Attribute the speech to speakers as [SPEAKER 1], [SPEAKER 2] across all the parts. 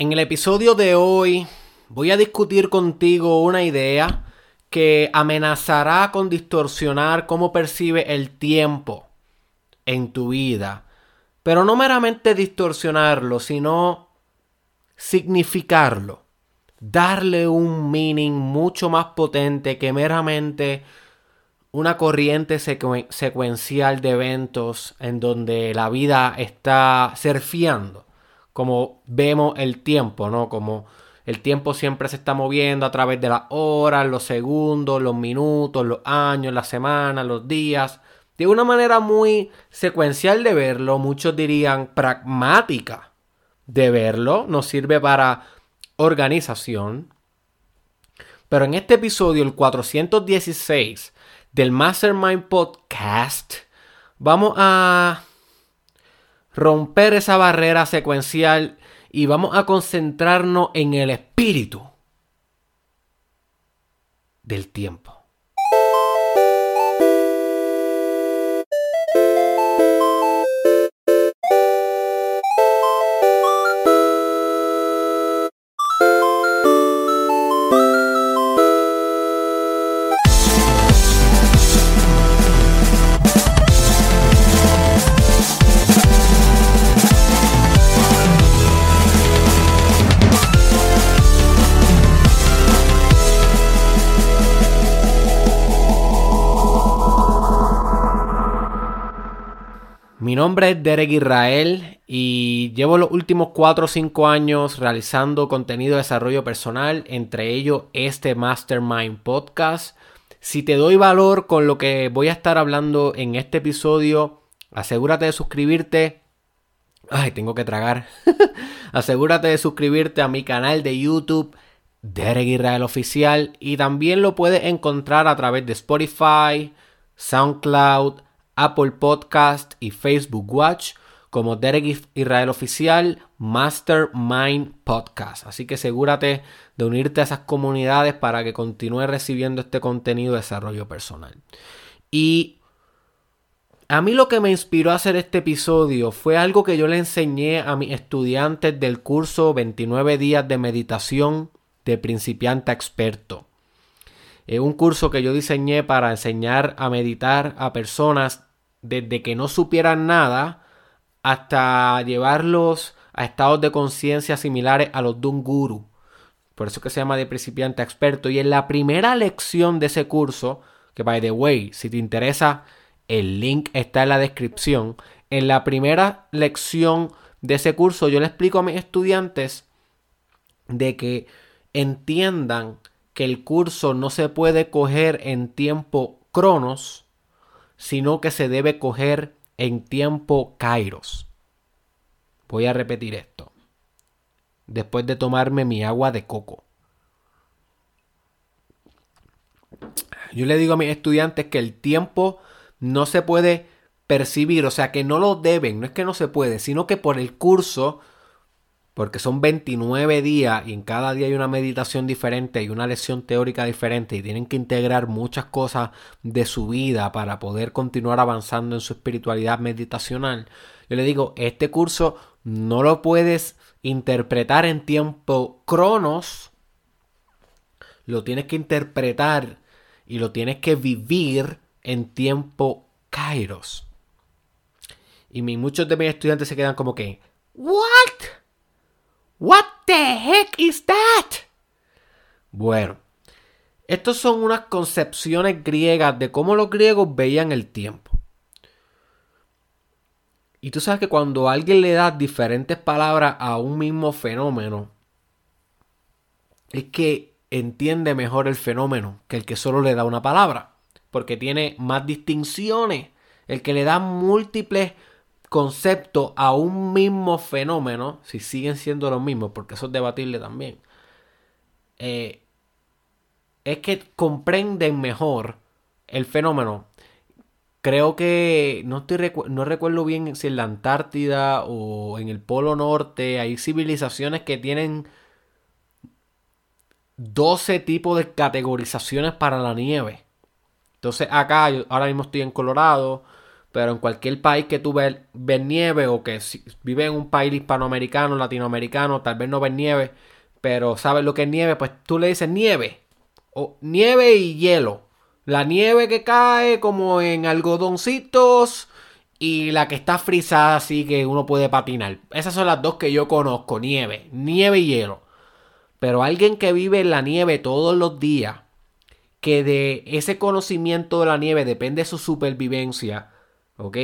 [SPEAKER 1] En el episodio de hoy voy a discutir contigo una idea que amenazará con distorsionar cómo percibe el tiempo en tu vida. Pero no meramente distorsionarlo, sino significarlo. Darle un meaning mucho más potente que meramente una corriente secuencial de eventos en donde la vida está surfeando como vemos el tiempo, ¿no? Como el tiempo siempre se está moviendo a través de las horas, los segundos, los minutos, los años, las semanas, los días. De una manera muy secuencial de verlo, muchos dirían pragmática de verlo, nos sirve para organización. Pero en este episodio, el 416 del Mastermind Podcast, vamos a romper esa barrera secuencial y vamos a concentrarnos en el espíritu del tiempo. Nombre es Derek Israel y llevo los últimos 4 o 5 años realizando contenido de desarrollo personal, entre ellos este Mastermind Podcast. Si te doy valor con lo que voy a estar hablando en este episodio, asegúrate de suscribirte. Ay, tengo que tragar. asegúrate de suscribirte a mi canal de YouTube, Derek Israel Oficial, y también lo puedes encontrar a través de Spotify, SoundCloud, Apple Podcast y Facebook Watch como Derek Israel Oficial Mastermind Podcast. Así que asegúrate de unirte a esas comunidades para que continúe recibiendo este contenido de desarrollo personal. Y a mí lo que me inspiró a hacer este episodio fue algo que yo le enseñé a mis estudiantes del curso 29 días de meditación de principiante a experto. Es un curso que yo diseñé para enseñar a meditar a personas desde que no supieran nada hasta llevarlos a estados de conciencia similares a los de un guru. Por eso que se llama de principiante a experto. Y en la primera lección de ese curso, que by the way, si te interesa, el link está en la descripción. En la primera lección de ese curso yo le explico a mis estudiantes de que entiendan que el curso no se puede coger en tiempo cronos, sino que se debe coger en tiempo kairos. Voy a repetir esto. Después de tomarme mi agua de coco. Yo le digo a mis estudiantes que el tiempo no se puede percibir, o sea que no lo deben, no es que no se puede, sino que por el curso porque son 29 días y en cada día hay una meditación diferente y una lección teórica diferente y tienen que integrar muchas cosas de su vida para poder continuar avanzando en su espiritualidad meditacional. Yo le digo, este curso no lo puedes interpretar en tiempo cronos, lo tienes que interpretar y lo tienes que vivir en tiempo kairos. Y muchos de mis estudiantes se quedan como que, ¿what? What the heck is that? Bueno, estos son unas concepciones griegas de cómo los griegos veían el tiempo. Y tú sabes que cuando alguien le da diferentes palabras a un mismo fenómeno, es que entiende mejor el fenómeno que el que solo le da una palabra. Porque tiene más distinciones. El que le da múltiples concepto a un mismo fenómeno, si siguen siendo los mismos, porque eso es debatible también, eh, es que comprenden mejor el fenómeno. Creo que no, estoy no recuerdo bien si en la Antártida o en el Polo Norte hay civilizaciones que tienen 12 tipos de categorizaciones para la nieve. Entonces acá, ahora mismo estoy en Colorado, pero en cualquier país que tú ves, nieve o que vive en un país hispanoamericano, latinoamericano, tal vez no ves nieve, pero sabes lo que es nieve, pues tú le dices nieve. O nieve y hielo. La nieve que cae como en algodoncitos y la que está frisada así que uno puede patinar. Esas son las dos que yo conozco, nieve, nieve y hielo. Pero alguien que vive en la nieve todos los días, que de ese conocimiento de la nieve depende su supervivencia, ¿ok?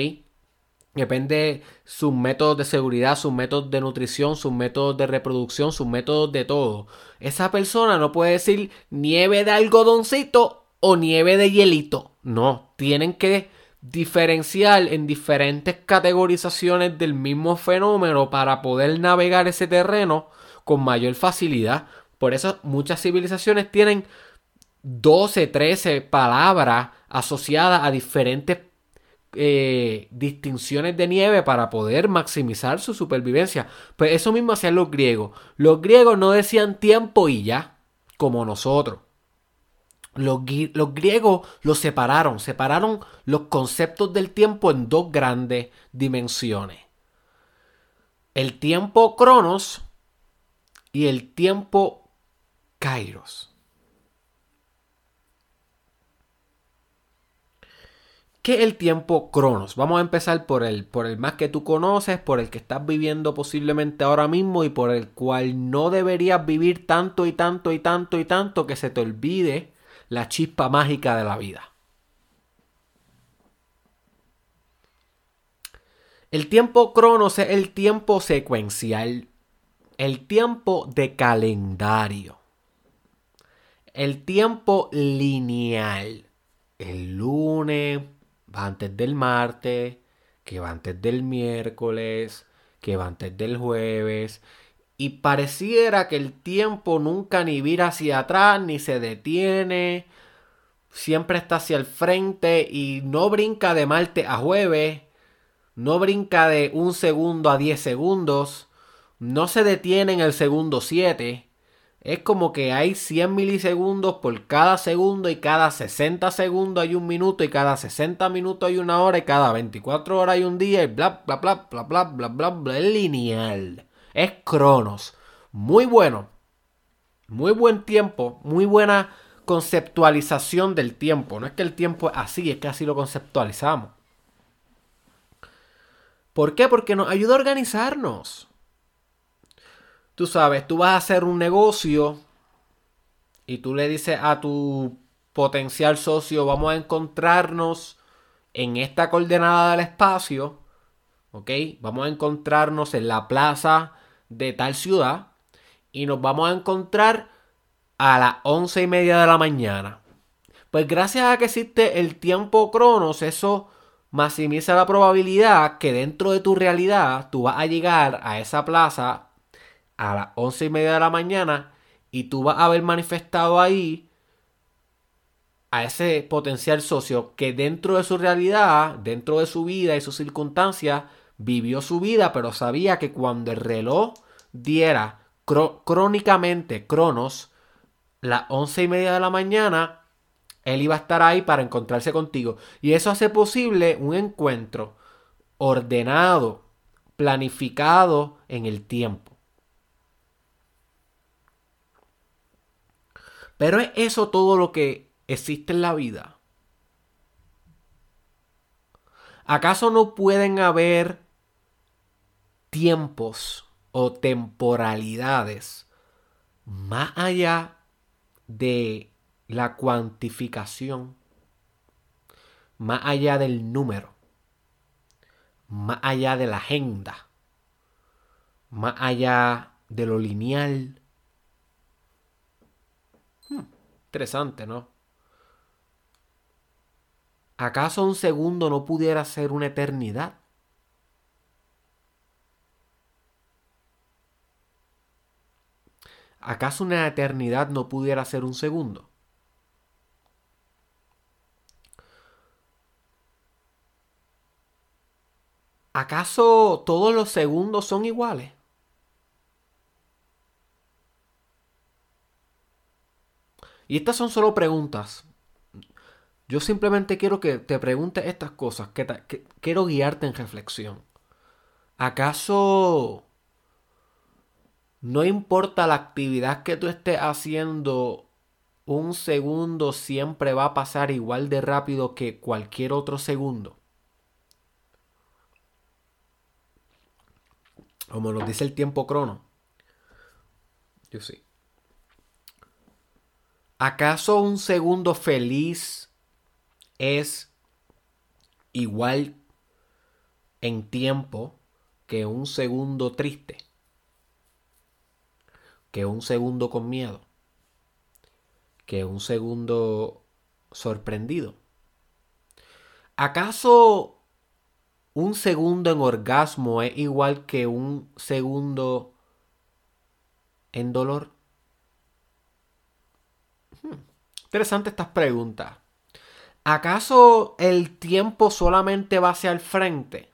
[SPEAKER 1] Depende sus métodos de seguridad, sus métodos de nutrición, sus métodos de reproducción, sus métodos de todo. Esa persona no puede decir nieve de algodoncito o nieve de hielito. No, tienen que diferenciar en diferentes categorizaciones del mismo fenómeno para poder navegar ese terreno con mayor facilidad. Por eso muchas civilizaciones tienen 12, 13 palabras asociadas a diferentes eh, distinciones de nieve para poder maximizar su supervivencia. Pues eso mismo hacían los griegos. Los griegos no decían tiempo y ya, como nosotros. Los, los, griegos los separaron, separaron los conceptos del tiempo en dos grandes dimensiones. El tiempo cronos y el tiempo kairos. ¿Qué es el tiempo cronos? Vamos a empezar por el, por el más que tú conoces, por el que estás viviendo posiblemente ahora mismo y por el cual no deberías vivir tanto y tanto y tanto y tanto que se te olvide la chispa mágica de la vida. El tiempo cronos es el tiempo secuencial, el tiempo de calendario, el tiempo lineal. El lunes, va antes del martes, que va antes del miércoles, que va antes del jueves. Y pareciera que el tiempo nunca ni vira hacia atrás, ni se detiene. Siempre está hacia el frente y no brinca de martes a jueves. No brinca de un segundo a 10 segundos. No se detiene en el segundo 7 es como que hay 100 milisegundos por cada segundo y cada 60 segundos hay un minuto y cada 60 minutos hay una hora y cada 24 horas hay un día y bla, bla, bla, bla, bla, bla, bla, bla. Es lineal. Es Cronos. Muy bueno. Muy buen tiempo. Muy buena conceptualización del tiempo. No es que el tiempo es así, es que así lo conceptualizamos. ¿Por qué? Porque nos ayuda a organizarnos tú sabes, tú vas a hacer un negocio y tú le dices a tu potencial socio, vamos a encontrarnos en esta coordenada del espacio, ¿ok? Vamos a encontrarnos en la plaza de tal ciudad y nos vamos a encontrar a las once y media de la mañana. Pues gracias a que existe el tiempo cronos, eso maximiza la probabilidad que dentro de tu realidad tú vas a llegar a esa plaza a las once y media de la mañana y tú vas a haber manifestado ahí a ese potencial socio que dentro de su realidad, dentro de su vida y sus circunstancias, vivió su vida, pero sabía que cuando el reloj diera crónicamente, cronos, las once y media de la mañana, él iba a estar ahí para encontrarse contigo. Y eso hace posible un encuentro ordenado, planificado en el tiempo. Pero es eso todo lo que existe en la vida. ¿Acaso no pueden haber tiempos o temporalidades más allá de la cuantificación, más allá del número, más allá de la agenda, más allá de lo lineal, Interesante, ¿no? ¿Acaso un segundo no pudiera ser una eternidad? ¿Acaso una eternidad no pudiera ser un segundo? ¿Acaso todos los segundos son iguales? Y estas son solo preguntas. Yo simplemente quiero que te preguntes estas cosas, que, quiero guiarte en reflexión. ¿Acaso no importa la actividad que tú estés haciendo, un segundo siempre va a pasar igual de rápido que cualquier otro segundo? Como nos dice el tiempo crono. Yo sí. ¿Acaso un segundo feliz es igual en tiempo que un segundo triste? Que un segundo con miedo? Que un segundo sorprendido? ¿Acaso un segundo en orgasmo es igual que un segundo en dolor? Hmm, interesante estas preguntas. ¿Acaso el tiempo solamente va hacia el frente?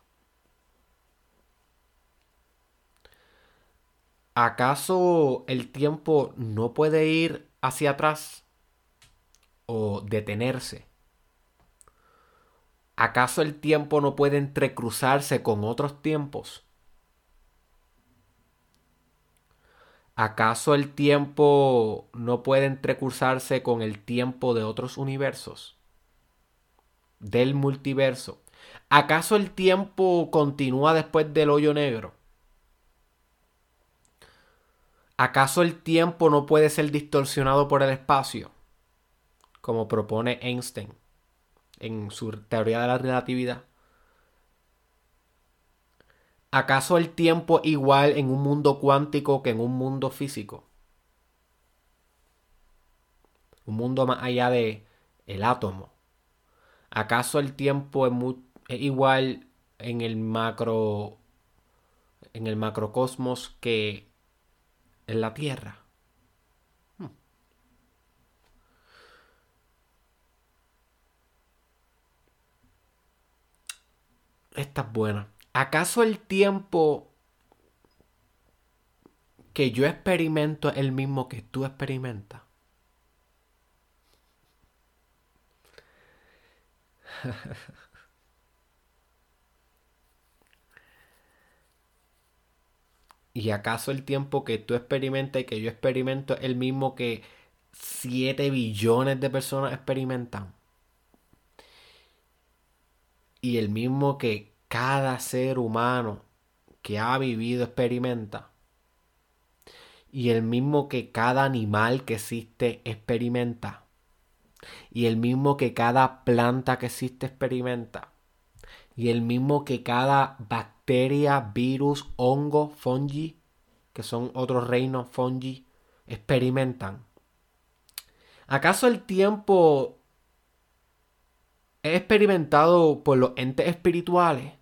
[SPEAKER 1] ¿Acaso el tiempo no puede ir hacia atrás o detenerse? ¿Acaso el tiempo no puede entrecruzarse con otros tiempos? ¿Acaso el tiempo no puede entrecruzarse con el tiempo de otros universos? Del multiverso. ¿Acaso el tiempo continúa después del hoyo negro? ¿Acaso el tiempo no puede ser distorsionado por el espacio? Como propone Einstein en su teoría de la relatividad. ¿Acaso el tiempo igual en un mundo cuántico que en un mundo físico? Un mundo más allá de el átomo. ¿Acaso el tiempo es, es igual en el macro en el macrocosmos que en la Tierra? Esta es buena. ¿Acaso el tiempo que yo experimento es el mismo que tú experimentas? ¿Y acaso el tiempo que tú experimentas y que yo experimento es el mismo que 7 billones de personas experimentan? Y el mismo que cada ser humano que ha vivido experimenta. Y el mismo que cada animal que existe experimenta. Y el mismo que cada planta que existe experimenta. Y el mismo que cada bacteria, virus, hongo, fungi, que son otros reinos fungi, experimentan. ¿Acaso el tiempo es experimentado por los entes espirituales?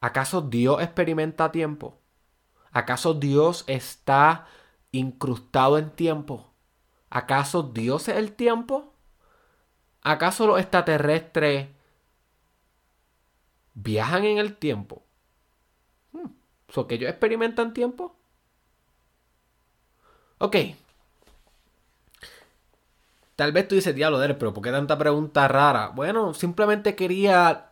[SPEAKER 1] ¿Acaso Dios experimenta tiempo? ¿Acaso Dios está incrustado en tiempo? ¿Acaso Dios es el tiempo? ¿Acaso los extraterrestres viajan en el tiempo? Hmm. ¿So que ellos experimentan tiempo? Ok. Tal vez tú dices, diablo, pero ¿por qué tanta pregunta rara? Bueno, simplemente quería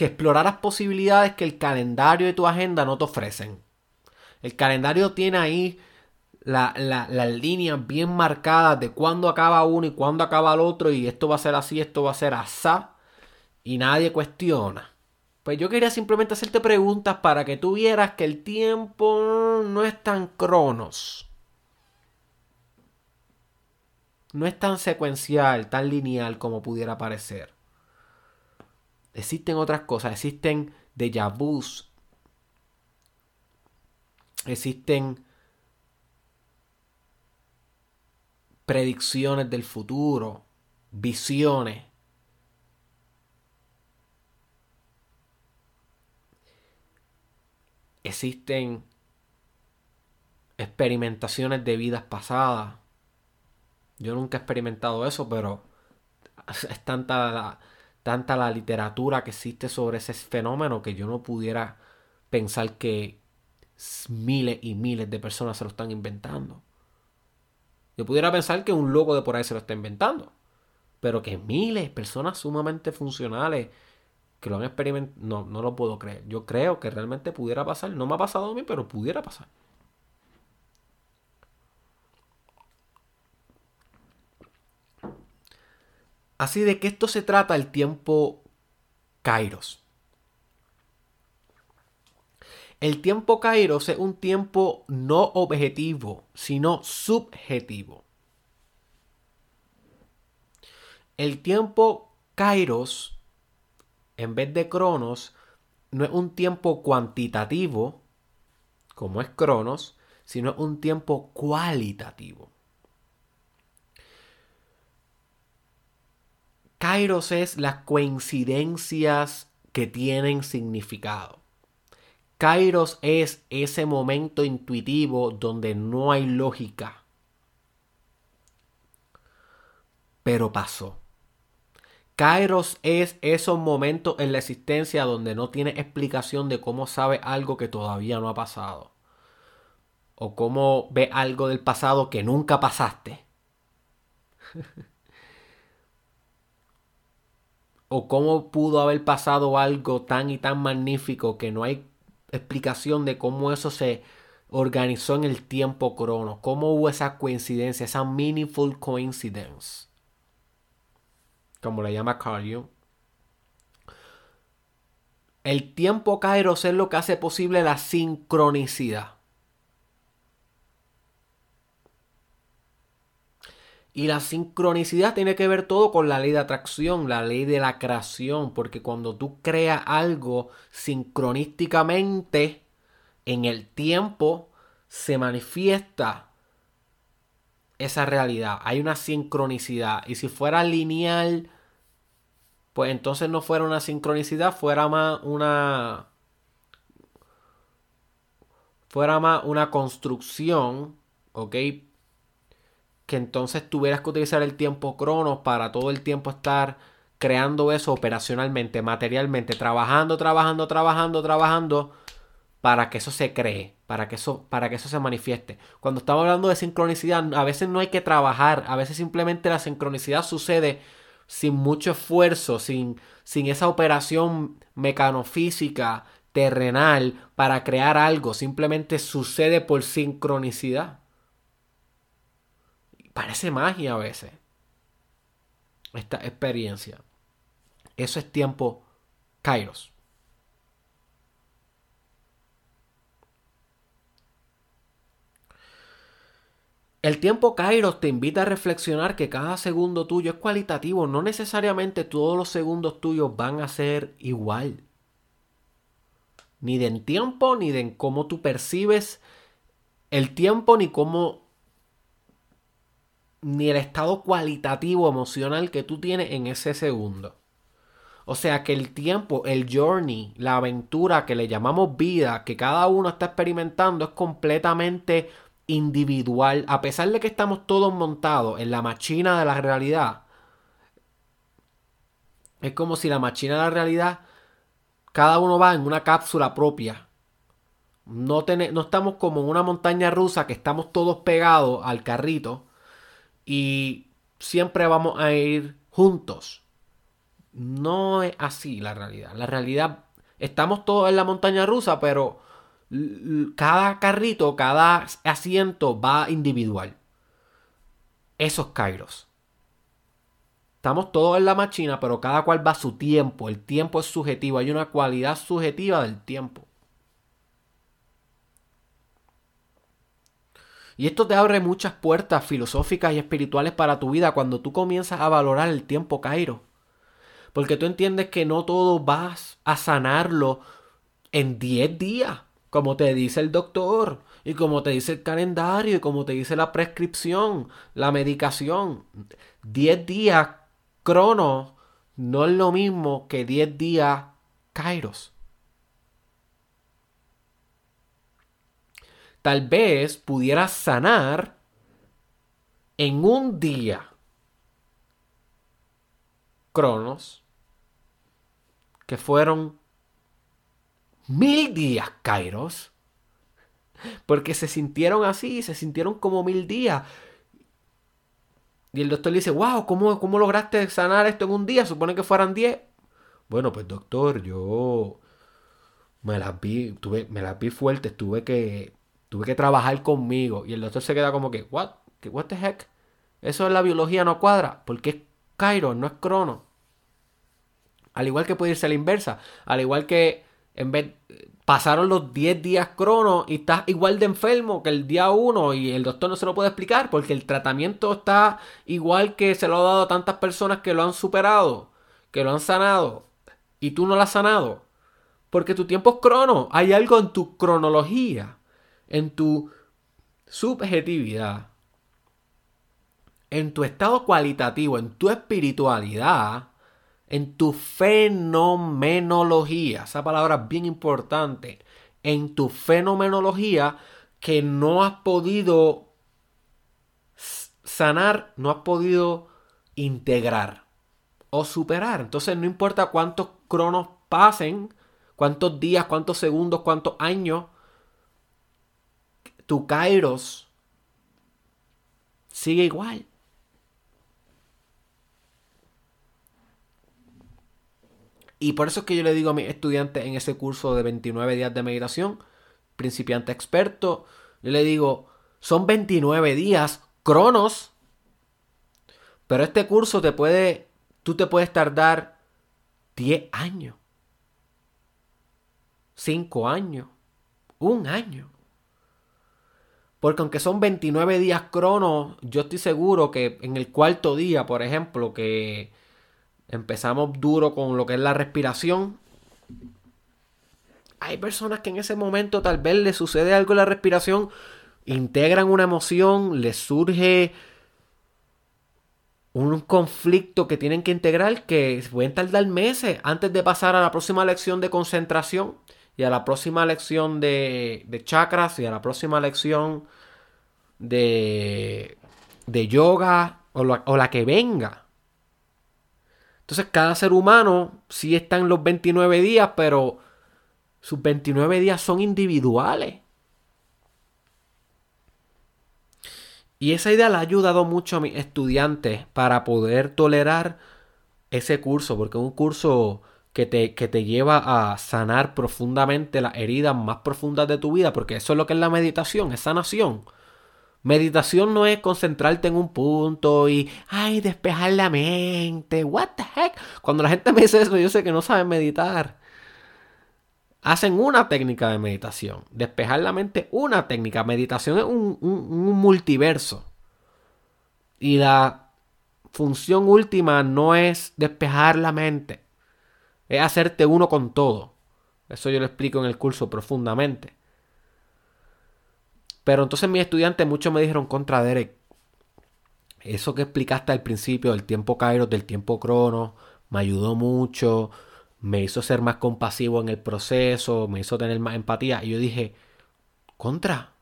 [SPEAKER 1] que exploraras posibilidades que el calendario de tu agenda no te ofrecen. El calendario tiene ahí las líneas bien marcadas de cuándo acaba uno y cuándo acaba el otro y esto va a ser así, esto va a ser asá y nadie cuestiona. Pues yo quería simplemente hacerte preguntas para que tú vieras que el tiempo no es tan cronos. No es tan secuencial, tan lineal como pudiera parecer. Existen otras cosas, existen déjà vus, existen predicciones del futuro, visiones. Existen experimentaciones de vidas pasadas. Yo nunca he experimentado eso, pero es tanta la, tanta la literatura que existe sobre ese fenómeno que yo no pudiera pensar que miles y miles de personas se lo están inventando. Yo pudiera pensar que un loco de por ahí se lo está inventando. Pero que miles, personas sumamente funcionales que lo han experimentado, no, no lo puedo creer. Yo creo que realmente pudiera pasar. No me ha pasado a mí, pero pudiera pasar. Así de que esto se trata el tiempo Kairos. El tiempo Kairos es un tiempo no objetivo, sino subjetivo. El tiempo Kairos, en vez de Cronos, no es un tiempo cuantitativo, como es Cronos, sino un tiempo cualitativo. Kairos es las coincidencias que tienen significado. Kairos es ese momento intuitivo donde no hay lógica. Pero pasó. Kairos es esos momentos en la existencia donde no tiene explicación de cómo sabe algo que todavía no ha pasado. O cómo ve algo del pasado que nunca pasaste. o cómo pudo haber pasado algo tan y tan magnífico que no hay explicación de cómo eso se organizó en el tiempo crono, cómo hubo esa coincidencia, esa meaningful coincidence, como le llama Carl Jung. El tiempo Kairos es lo que hace posible la sincronicidad. Y la sincronicidad tiene que ver todo con la ley de atracción, la ley de la creación, porque cuando tú creas algo sincronísticamente en el tiempo, se manifiesta esa realidad. Hay una sincronicidad. Y si fuera lineal, pues entonces no fuera una sincronicidad, fuera más una... Fuera más una construcción, ¿ok? Que entonces tuvieras que utilizar el tiempo cronos para todo el tiempo estar creando eso operacionalmente, materialmente, trabajando, trabajando, trabajando, trabajando para que eso se cree, para que eso, para que eso se manifieste. Cuando estamos hablando de sincronicidad, a veces no hay que trabajar, a veces simplemente la sincronicidad sucede sin mucho esfuerzo, sin, sin esa operación mecanofísica, terrenal, para crear algo, simplemente sucede por sincronicidad. Parece magia a veces. Esta experiencia. Eso es tiempo Kairos. El tiempo Kairos te invita a reflexionar que cada segundo tuyo es cualitativo. No necesariamente todos los segundos tuyos van a ser igual. Ni de en tiempo, ni de en cómo tú percibes el tiempo, ni cómo ni el estado cualitativo emocional que tú tienes en ese segundo. O sea que el tiempo, el journey, la aventura que le llamamos vida, que cada uno está experimentando, es completamente individual. A pesar de que estamos todos montados en la máquina de la realidad, es como si la máquina de la realidad, cada uno va en una cápsula propia. No, no estamos como en una montaña rusa que estamos todos pegados al carrito y siempre vamos a ir juntos. No es así la realidad. La realidad, estamos todos en la montaña rusa, pero cada carrito, cada asiento va individual. Esos Kairos. Estamos todos en la máquina, pero cada cual va a su tiempo. El tiempo es subjetivo. Hay una cualidad subjetiva del tiempo. Y esto te abre muchas puertas filosóficas y espirituales para tu vida cuando tú comienzas a valorar el tiempo Cairo. Porque tú entiendes que no todo vas a sanarlo en 10 días, como te dice el doctor, y como te dice el calendario, y como te dice la prescripción, la medicación. 10 días crono no es lo mismo que 10 días kairos. Tal vez pudieras sanar en un día. Cronos, que fueron mil días Kairos, porque se sintieron así, se sintieron como mil días. Y el doctor le dice, wow, ¿cómo, ¿cómo lograste sanar esto en un día? Supone que fueran 10. Bueno, pues doctor, yo me las vi, tuve, me las vi fuertes, tuve que, tuve que trabajar conmigo. Y el doctor se queda como que, what? What the heck? Eso en la biología no cuadra, porque es Cairo, no es crono. Al igual que puede irse a la inversa. Al igual que en vez pasaron los 10 días crono y estás igual de enfermo que el día 1 y el doctor no se lo puede explicar porque el tratamiento está igual que se lo ha dado a tantas personas que lo han superado, que lo han sanado y tú no lo has sanado. Porque tu tiempo es crono. Hay algo en tu cronología, en tu subjetividad, en tu estado cualitativo, en tu espiritualidad en tu fenomenología, esa palabra es bien importante, en tu fenomenología que no has podido sanar, no has podido integrar o superar. Entonces no importa cuántos cronos pasen, cuántos días, cuántos segundos, cuántos años, tu kairos sigue igual. Y por eso es que yo le digo a mis estudiantes en ese curso de 29 días de meditación, principiante experto, yo le digo, son 29 días cronos, pero este curso te puede, tú te puedes tardar 10 años, 5 años, un año. Porque aunque son 29 días cronos, yo estoy seguro que en el cuarto día, por ejemplo, que Empezamos duro con lo que es la respiración. Hay personas que en ese momento tal vez les sucede algo en la respiración, integran una emoción, les surge un conflicto que tienen que integrar que pueden tardar meses antes de pasar a la próxima lección de concentración y a la próxima lección de, chakras y a la próxima lección de, de yoga o o la que venga. Entonces cada ser humano sí está en los 29 días, pero sus 29 días son individuales. Y esa idea le ha ayudado mucho a mis estudiantes para poder tolerar ese curso, porque es un curso que te, que te lleva a sanar profundamente las heridas más profundas de tu vida, porque eso es lo que es la meditación, es sanación. Meditación no es concentrarte en un punto y, ay, despejar la mente. What the heck? Cuando la gente me dice eso, yo sé que no saben meditar. Hacen una técnica de meditación. Despejar la mente, una técnica. Meditación es un, un multiverso. Y la función última no es despejar la mente. Es hacerte uno con todo. Eso yo lo explico en el curso profundamente. Pero entonces mis estudiantes muchos me dijeron contra Derek. Eso que explicaste al principio del tiempo Kairos, del tiempo Crono, me ayudó mucho, me hizo ser más compasivo en el proceso, me hizo tener más empatía. Y yo dije, contra,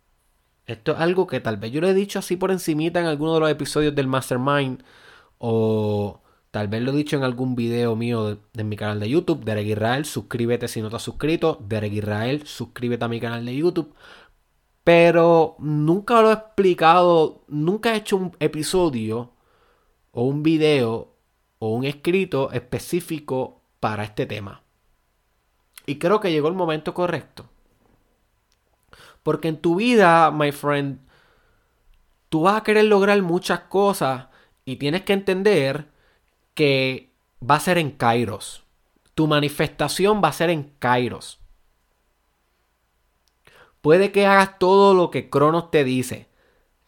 [SPEAKER 1] esto es algo que tal vez yo lo he dicho así por encimita en alguno de los episodios del Mastermind o tal vez lo he dicho en algún video mío de, mi canal de YouTube, Derek Israel, suscríbete si no te has suscrito, Derek Israel, suscríbete a mi canal de YouTube, pero nunca lo he explicado, nunca he hecho un episodio o un video o un escrito específico para este tema. Y creo que llegó el momento correcto. Porque en tu vida, my friend, tú vas a querer lograr muchas cosas y tienes que entender que va a ser en Kairos. Tu manifestación va a ser en Kairos. Puede que hagas todo lo que Cronos te dice.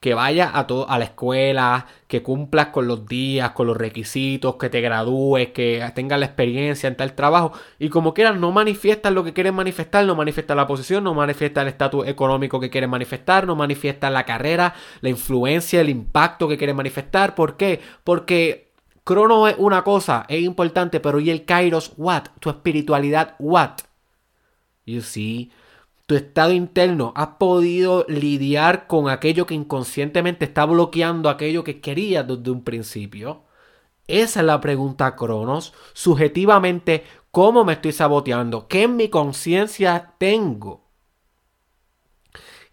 [SPEAKER 1] Que vayas a, a la escuela, que cumplas con los días, con los requisitos, que te gradúes, que tengas la experiencia en tal trabajo. Y como quieras, no manifiestas lo que quieres manifestar, no manifiestas la posición, no manifiestas el estatus económico que quieres manifestar, no manifiestas la carrera, la influencia, el impacto que quieres manifestar. ¿Por qué? Porque Cronos es una cosa, es importante, pero ¿y el Kairos what? Tu espiritualidad what? You see? tu estado interno, has podido lidiar con aquello que inconscientemente está bloqueando aquello que querías desde un principio. Esa es la pregunta, Cronos. Subjetivamente, ¿cómo me estoy saboteando? ¿Qué en mi conciencia tengo?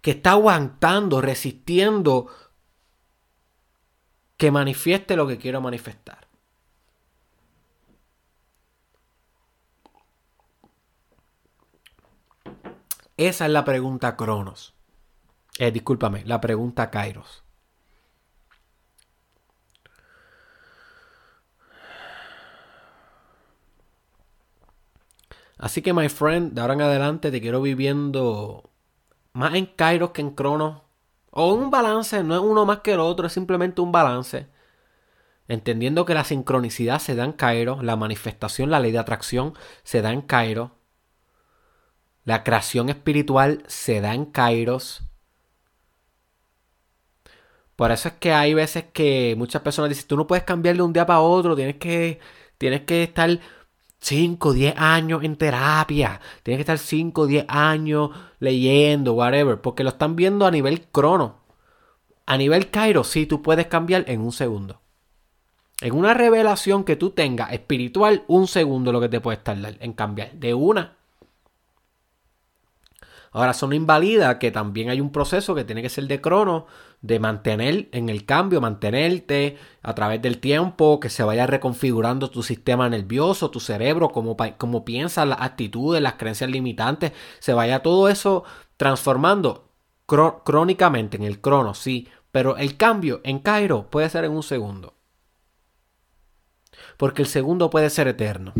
[SPEAKER 1] Que está aguantando, resistiendo, que manifieste lo que quiero manifestar. Esa es la pregunta Cronos. Eh, discúlpame, la pregunta Kairos. Así que, my friend, de ahora en adelante te quiero viviendo más en Kairos que en Cronos. O un balance, no es uno más que el otro, es simplemente un balance. Entendiendo que la sincronicidad se da en Kairos, la manifestación, la ley de atracción se da en Kairos. La creación espiritual se da en Kairos. Por eso es que hay veces que muchas personas dicen, tú no puedes cambiar de un día para otro, tienes que, tienes que estar 5, 10 años en terapia, tienes que estar 5, 10 años leyendo, whatever, porque lo están viendo a nivel crono. A nivel Kairos, sí, tú puedes cambiar en un segundo. En una revelación que tú tengas espiritual, un segundo lo que te puede tardar en cambiar. De una Ahora, eso no invalida que también hay un proceso que tiene que ser de crono, de mantener en el cambio, mantenerte a través del tiempo, que se vaya reconfigurando tu sistema nervioso, tu cerebro, cómo piensas, las actitudes, las creencias limitantes, se vaya todo eso transformando crónicamente en el crono, sí, pero el cambio en Cairo puede ser en un segundo. Porque el segundo puede ser eterno.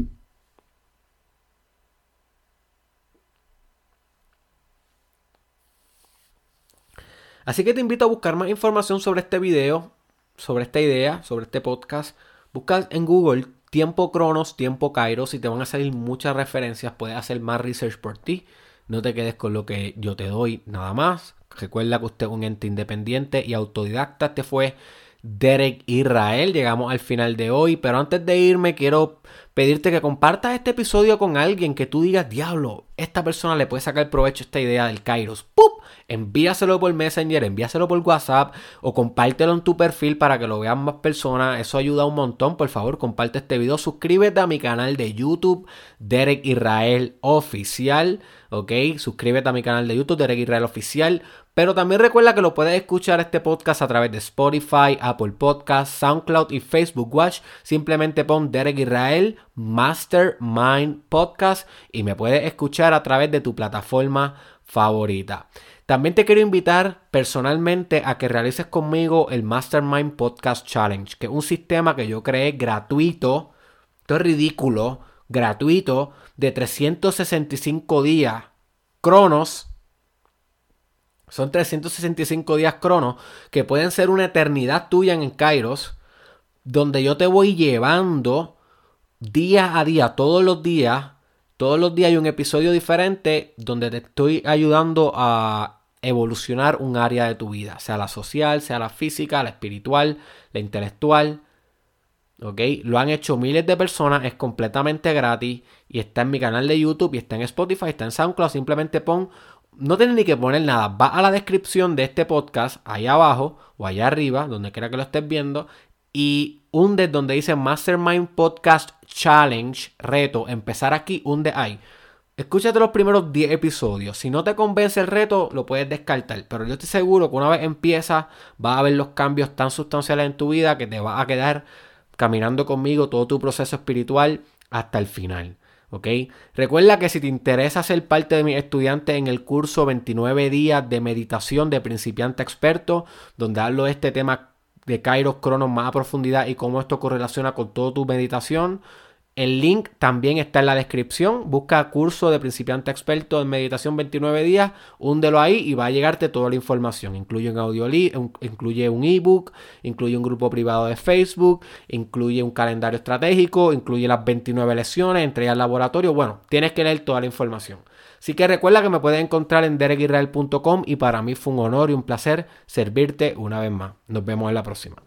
[SPEAKER 1] Así que te invito a buscar más información sobre este video, sobre esta idea, sobre este podcast. Busca en Google tiempo Cronos, tiempo Kairos y te van a salir muchas referencias. Puedes hacer más research por ti. No te quedes con lo que yo te doy nada más. Recuerda que usted es un ente independiente y autodidacta. Este fue Derek Israel. Llegamos al final de hoy, pero antes de irme quiero pedirte que compartas este episodio con alguien que tú digas, diablo, esta persona le puede sacar provecho a esta idea del Kairos. ¡Pum! Envíaselo por Messenger, envíaselo por WhatsApp o compártelo en tu perfil para que lo vean más personas. Eso ayuda un montón. Por favor, comparte este video. Suscríbete a mi canal de YouTube, Derek Israel Oficial. ¿Ok? Suscríbete a mi canal de YouTube, Derek Israel Oficial. Pero también recuerda que lo puedes escuchar este podcast a través de Spotify, Apple Podcasts, SoundCloud y Facebook Watch. Simplemente pon Derek Israel Mastermind Podcast y me puedes escuchar a través de tu plataforma favorita. También te quiero invitar personalmente a que realices conmigo el Mastermind Podcast Challenge, que es un sistema que yo creé gratuito, esto es ridículo, gratuito, de 365 días cronos son 365 días cronos que pueden ser una eternidad tuya en Kairos, donde yo te voy llevando día a día, todos los días. Todos los días hay un episodio diferente donde te estoy ayudando a evolucionar un área de tu vida, sea la social, sea la física, la espiritual, la intelectual. ¿Ok? Lo han hecho miles de personas, es completamente gratis y está en mi canal de YouTube y está en Spotify, está en SoundCloud. Simplemente pon no tienes ni que poner nada. Va a la descripción de este podcast, ahí abajo o allá arriba, donde quiera que lo estés viendo, y hunde donde dice Mastermind Podcast Challenge, reto, empezar aquí, hunde ahí. Escúchate los primeros 10 episodios. Si no te convence el reto, lo puedes descartar. Pero yo estoy seguro que una vez empiezas, vas a ver los cambios tan sustanciales en tu vida que te vas a quedar caminando conmigo todo tu proceso espiritual hasta el final. ¿Ok? Recuerda que si te interesa ser parte de mis estudiantes en el curso 29 días de meditación de principiante experto, donde hablo de este tema de Kairos Cronos más a profundidad y cómo esto correlaciona con toda tu meditación, el link también está en la descripción. Busca curso de principiante experto en meditación 29 días, húndelo ahí y va a llegarte toda la información. Incluye un audio, incluye un ebook, incluye un grupo privado de Facebook, incluye un calendario estratégico, incluye las 29 lecciones, entrega al laboratorio. Bueno, tienes que leer toda la información. Así que recuerda que me puedes encontrar en derekisrael.com y para mí fue un honor y un placer servirte una vez más. Nos vemos en la próxima.